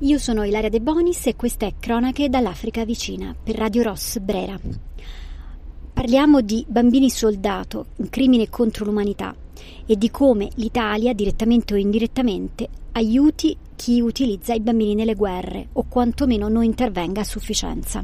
Io sono Ilaria De Bonis e questa è Cronache dall'Africa vicina per Radio Ross Brera. Parliamo di bambini soldato, un crimine contro l'umanità e di come l'Italia, direttamente o indirettamente, aiuti chi utilizza i bambini nelle guerre o quantomeno non intervenga a sufficienza.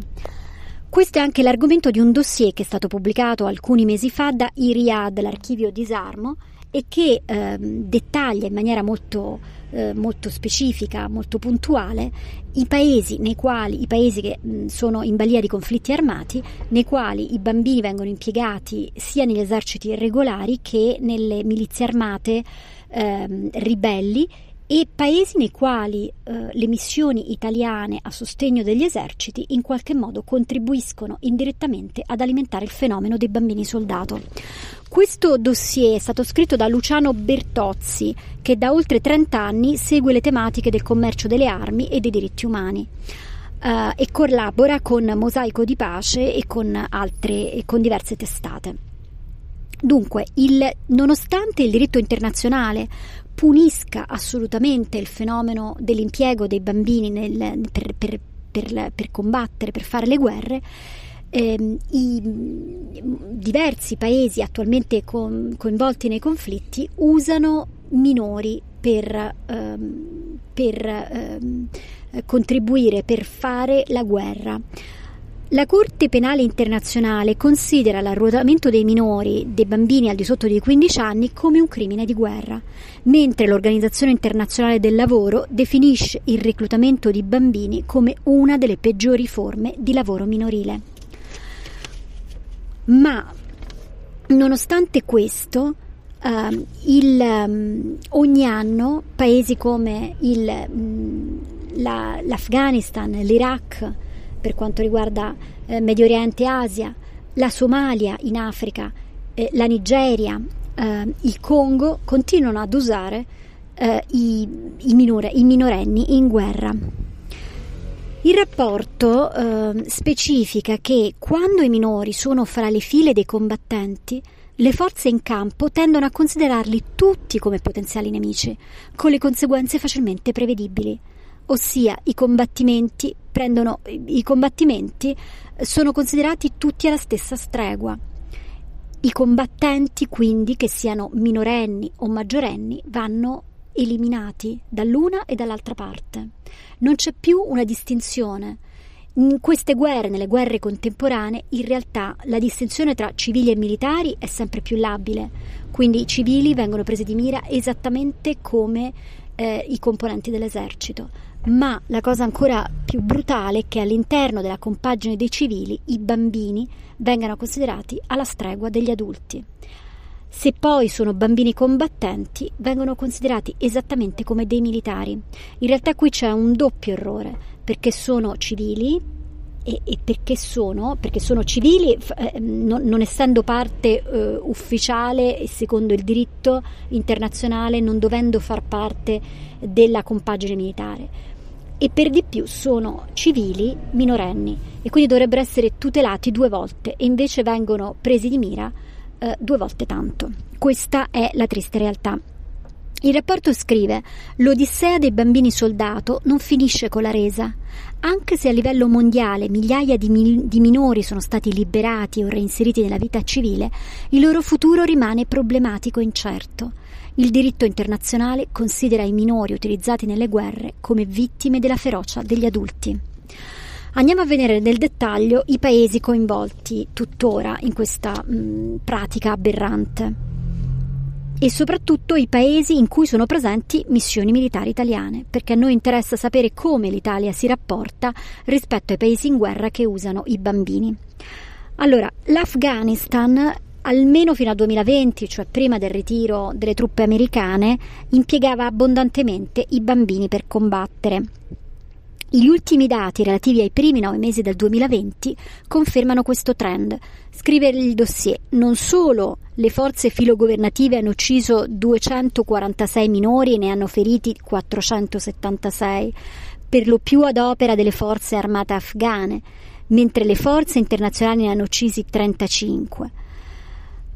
Questo è anche l'argomento di un dossier che è stato pubblicato alcuni mesi fa da IRIAD, l'archivio disarmo, e che eh, dettaglia in maniera molto, eh, molto, specifica, molto puntuale, i paesi nei quali, i paesi che mh, sono in balia di conflitti armati, nei quali i bambini vengono impiegati sia negli eserciti irregolari che nelle milizie armate eh, ribelli e paesi nei quali eh, le missioni italiane a sostegno degli eserciti in qualche modo contribuiscono indirettamente ad alimentare il fenomeno dei bambini soldato. Questo dossier è stato scritto da Luciano Bertozzi, che da oltre 30 anni segue le tematiche del commercio delle armi e dei diritti umani. Uh, e collabora con Mosaico di Pace e con altre e con diverse testate. Dunque, il, nonostante il diritto internazionale punisca assolutamente il fenomeno dell'impiego dei bambini nel, per, per, per, per, combattere, per fare le guerre, ehm, i diversi paesi attualmente con, coinvolti nei conflitti usano minori per, ehm, ehm, contribuire, per fare la guerra. La Corte Penale Internazionale considera l'arruotamento dei minori, dei bambini al di sotto dei 15 anni, come un crimine di guerra, mentre l'Organizzazione Internazionale del Lavoro definisce il reclutamento di bambini come una delle peggiori forme di lavoro minorile. Ma, nonostante questo, uh, il, um, ogni anno paesi come il, um, la, l'Afghanistan, l'Iraq, per quanto riguarda eh, Medio Oriente e Asia, la Somalia in Africa, eh, la Nigeria, eh, il Congo continuano ad usare eh, i, i, minore, i, minorenni in guerra. Il rapporto eh, specifica che quando i minori sono fra le file dei combattenti, le forze in campo tendono a considerarli tutti come potenziali nemici, con le conseguenze facilmente prevedibili ossia i combattimenti, prendono, i combattimenti sono considerati tutti alla stessa stregua. I combattenti, quindi, che siano minorenni o maggiorenni, vanno eliminati dall'una e dall'altra parte. Non c'è più una distinzione. In queste guerre, nelle guerre contemporanee, in realtà la distinzione tra civili e militari è sempre più labile, quindi i civili vengono presi di mira esattamente come eh, i componenti dell'esercito ma la cosa ancora più brutale è che all'interno della compagine dei civili i bambini vengano considerati alla stregua degli adulti. Se poi sono bambini combattenti, vengono considerati esattamente come dei militari. In realtà qui c'è un doppio errore, perché sono civili e, e perché, sono, perché sono civili, eh, non, non, essendo parte eh, ufficiale e secondo il diritto internazionale, non dovendo far parte della compagine militare e per di più sono civili minorenni e quindi dovrebbero essere tutelati due volte e invece vengono presi di mira eh, due volte tanto. Questa è la triste realtà. Il rapporto scrive: L'odissea dei bambini soldato non finisce con la resa. Anche se a livello mondiale migliaia di, mil- di, minori sono stati liberati o reinseriti nella vita civile, il loro futuro rimane problematico e incerto. Il diritto internazionale considera i minori utilizzati nelle guerre come vittime della ferocia degli adulti. Andiamo a vedere nel dettaglio i paesi coinvolti tuttora in questa mh, pratica aberrante e soprattutto i paesi in cui sono presenti missioni militari italiane, perché a noi interessa sapere come l'Italia si rapporta rispetto ai paesi in guerra che usano i bambini. Allora, l'Afghanistan almeno fino al 2020, cioè prima del ritiro delle truppe americane, impiegava abbondantemente i bambini per combattere. Gli ultimi dati relativi ai primi nove mesi del 2020 confermano questo trend. Scrive il dossier: non solo le forze filogovernative hanno ucciso 246 minori e ne hanno feriti 476, per lo più ad opera delle forze armate afghane, mentre le forze internazionali ne hanno uccisi 35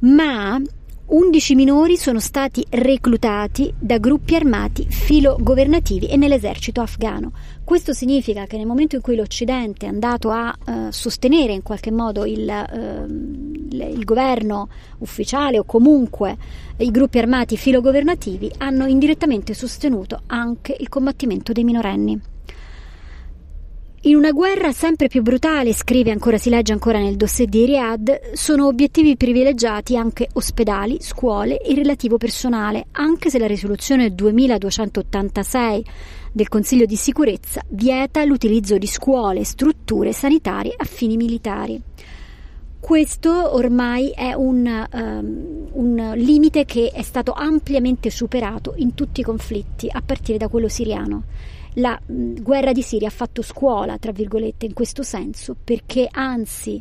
ma 11 minori sono stati reclutati da gruppi armati filogovernativi e nell'esercito afghano. Questo significa che nel momento in cui l'Occidente è andato a uh, sostenere in qualche modo il, uh, il, governo ufficiale o comunque i gruppi armati filogovernativi, hanno indirettamente sostenuto anche il combattimento dei minorenni. In una guerra sempre più brutale, scrive ancora, si legge ancora nel dossier di Riyadh, sono obiettivi privilegiati anche ospedali, scuole e relativo personale, anche se la risoluzione 2286 del Consiglio di sicurezza vieta l'utilizzo di scuole e strutture sanitarie a fini militari. Questo ormai è un, um, un, limite che è stato ampiamente superato in tutti i conflitti, a partire da quello siriano la mh, guerra di Siria ha fatto scuola, tra virgolette, in questo senso, perché anzi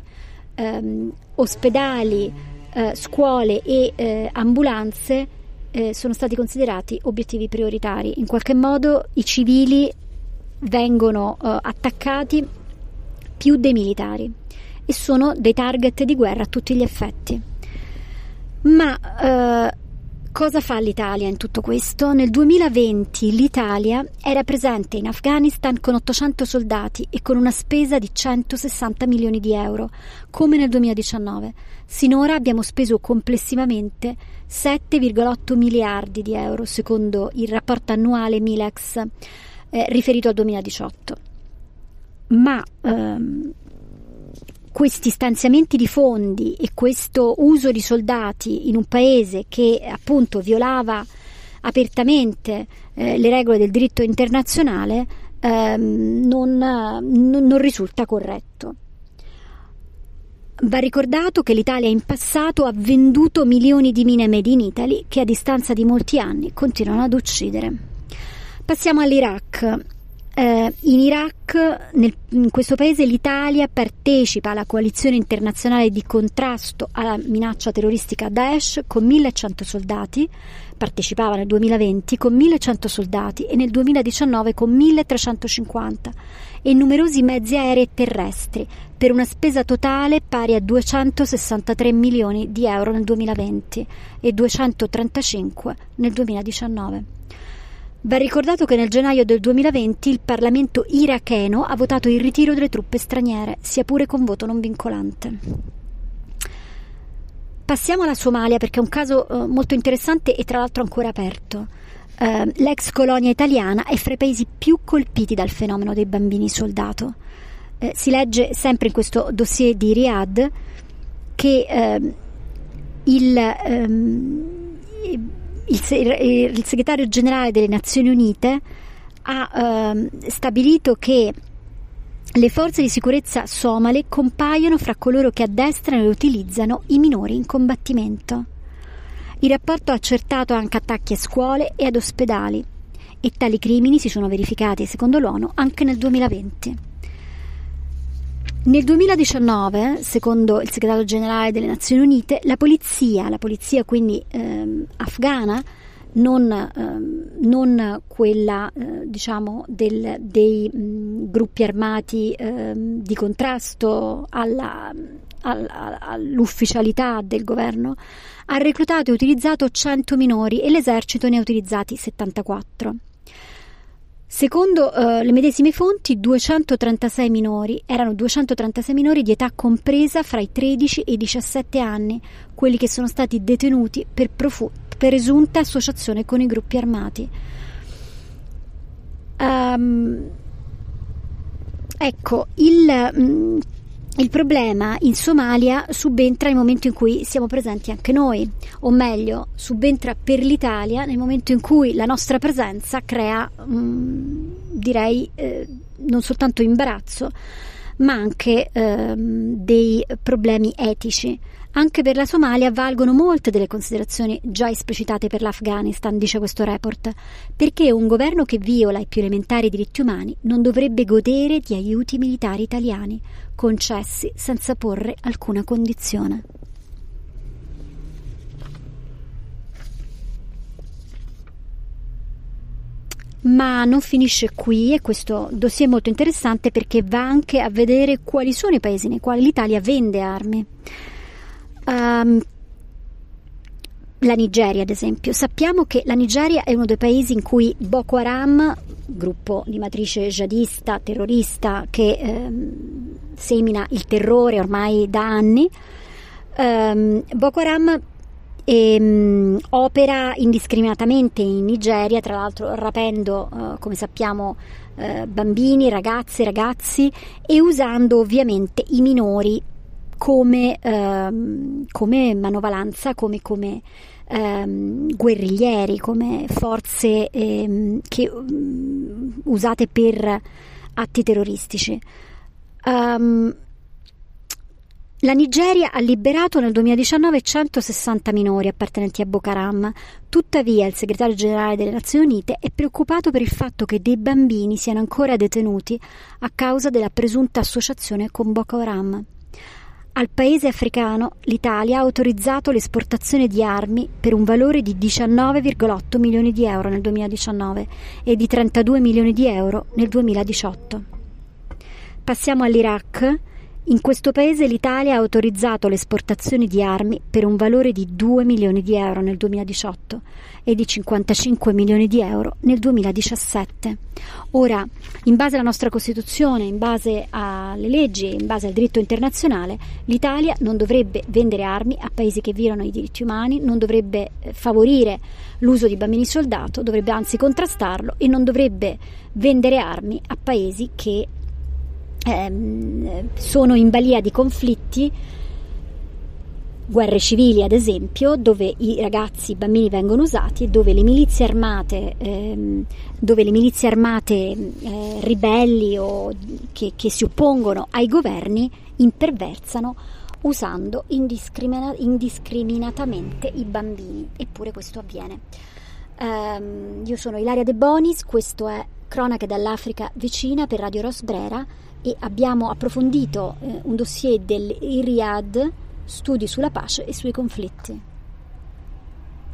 ehm, ospedali, eh, scuole e eh, ambulanze eh, sono stati considerati obiettivi prioritari. In qualche modo i civili vengono eh, attaccati più dei militari e sono dei target di guerra a tutti gli effetti. Ma eh, Cosa fa l'Italia in tutto questo? Nel 2020 l'Italia era presente in Afghanistan con 800 soldati e con una spesa di 160 milioni di euro, come nel 2019. Sinora abbiamo speso complessivamente 7,8 miliardi di euro, secondo il rapporto annuale Milex eh, riferito al 2018. Ma ehm, questi stanziamenti di fondi e questo uso di soldati in un paese che appunto violava apertamente eh, le regole del diritto internazionale ehm, non, non, non risulta corretto. Va ricordato che l'Italia in passato ha venduto milioni di mine made in Italy che a distanza di molti anni continuano ad uccidere. Passiamo all'Iraq. Eh, in Iraq, nel, in questo paese, l'Italia partecipa alla coalizione internazionale di contrasto alla minaccia terroristica Daesh con 1100 soldati, partecipava nel 2020 con 1100 soldati e nel 2019 con 1350 e numerosi mezzi aerei e terrestri per una spesa totale pari a 263 milioni di euro nel 2020 e 235 nel 2019. Va ricordato che nel gennaio del 2020 il Parlamento iracheno ha votato il ritiro delle truppe straniere, sia pure con voto non vincolante. Passiamo alla Somalia perché è un caso eh, molto interessante e tra l'altro ancora aperto. Eh, l'ex colonia italiana è fra i paesi più colpiti dal fenomeno dei bambini soldato. Eh, si legge sempre in questo dossier di Riyadh che ehm, il ehm, il, il, segretario generale delle Nazioni Unite ha eh, stabilito che le forze di sicurezza somale compaiono fra coloro che addestrano e utilizzano i minori in combattimento. Il rapporto ha accertato anche attacchi a scuole e ad ospedali e tali crimini si sono verificati, secondo l'ONU, anche nel 2020. Nel 2019, secondo il segretario generale delle Nazioni Unite, la polizia, la polizia quindi ehm, afghana, non, ehm, non quella eh, diciamo del, dei mh, gruppi armati ehm, di contrasto alla, alla, all'ufficialità del governo, ha reclutato e utilizzato 100 minori e l'esercito ne ha utilizzati 74. Secondo uh, le medesime fonti, 236 minori erano 236 minori di età compresa fra i 13 e i 17 anni, quelli che sono stati detenuti per profu- presunta associazione con i gruppi armati. Um, ecco, il, mm, il problema in Somalia subentra nel momento in cui siamo presenti anche noi, o meglio, subentra per l'Italia nel momento in cui la nostra presenza crea, mh, direi, eh, non soltanto imbarazzo, ma anche eh, dei problemi etici. Anche per la Somalia valgono molte delle considerazioni già esplicitate per l'Afghanistan, dice questo report, perché un governo che viola i più elementari diritti umani non dovrebbe godere di aiuti militari italiani, concessi senza porre alcuna condizione. Ma non finisce qui e questo dossier è molto interessante perché va anche a vedere quali sono i paesi nei quali l'Italia vende armi. Um, la Nigeria, ad esempio. Sappiamo che la Nigeria è uno dei paesi in cui Boko Haram, gruppo di matrice jihadista, terrorista, che ehm, semina il terrore ormai da anni, ehm, Boko Haram ehm, opera indiscriminatamente in Nigeria, tra l'altro rapendo, eh, come sappiamo, eh, bambini, ragazze, ragazzi e usando ovviamente i minori come, ehm, come manovalanza, come, come ehm, guerriglieri, come forze ehm, che, um, usate per atti terroristici. Um, la Nigeria ha liberato nel 2019 160 minori appartenenti a Boko Haram. Tuttavia, il segretario generale delle Nazioni Unite è preoccupato per il fatto che dei bambini siano ancora detenuti a causa della presunta associazione con Boko Haram. Al paese africano l'Italia ha autorizzato l'esportazione di armi per un valore di 19,8 milioni di euro nel 2019 e di 32 milioni di euro nel 2018. Passiamo all'Iraq in questo paese l'Italia ha autorizzato l'esportazione di armi per un valore di 2 milioni di euro nel 2018 e di 55 milioni di euro nel 2017. Ora, in base alla nostra Costituzione, in base alle leggi in base al diritto internazionale, l'Italia non dovrebbe vendere armi a paesi che violano i diritti umani, non dovrebbe eh, favorire l'uso di bambini soldato, dovrebbe anzi contrastarlo e non dovrebbe vendere armi a paesi che ehm, sono in balia di conflitti, guerre civili ad esempio, dove i ragazzi, i bambini vengono usati dove le milizie armate, ehm, dove le milizie armate eh, ribelli o che, che, si oppongono ai governi imperversano usando indiscrimina- indiscriminatamente i bambini. Eppure questo avviene. Um, io sono Ilaria De Bonis, questo è Cronache dall'Africa vicina per Radio Rosbrera e abbiamo approfondito eh, un dossier dell'Iriad, studi sulla pace e sui conflitti.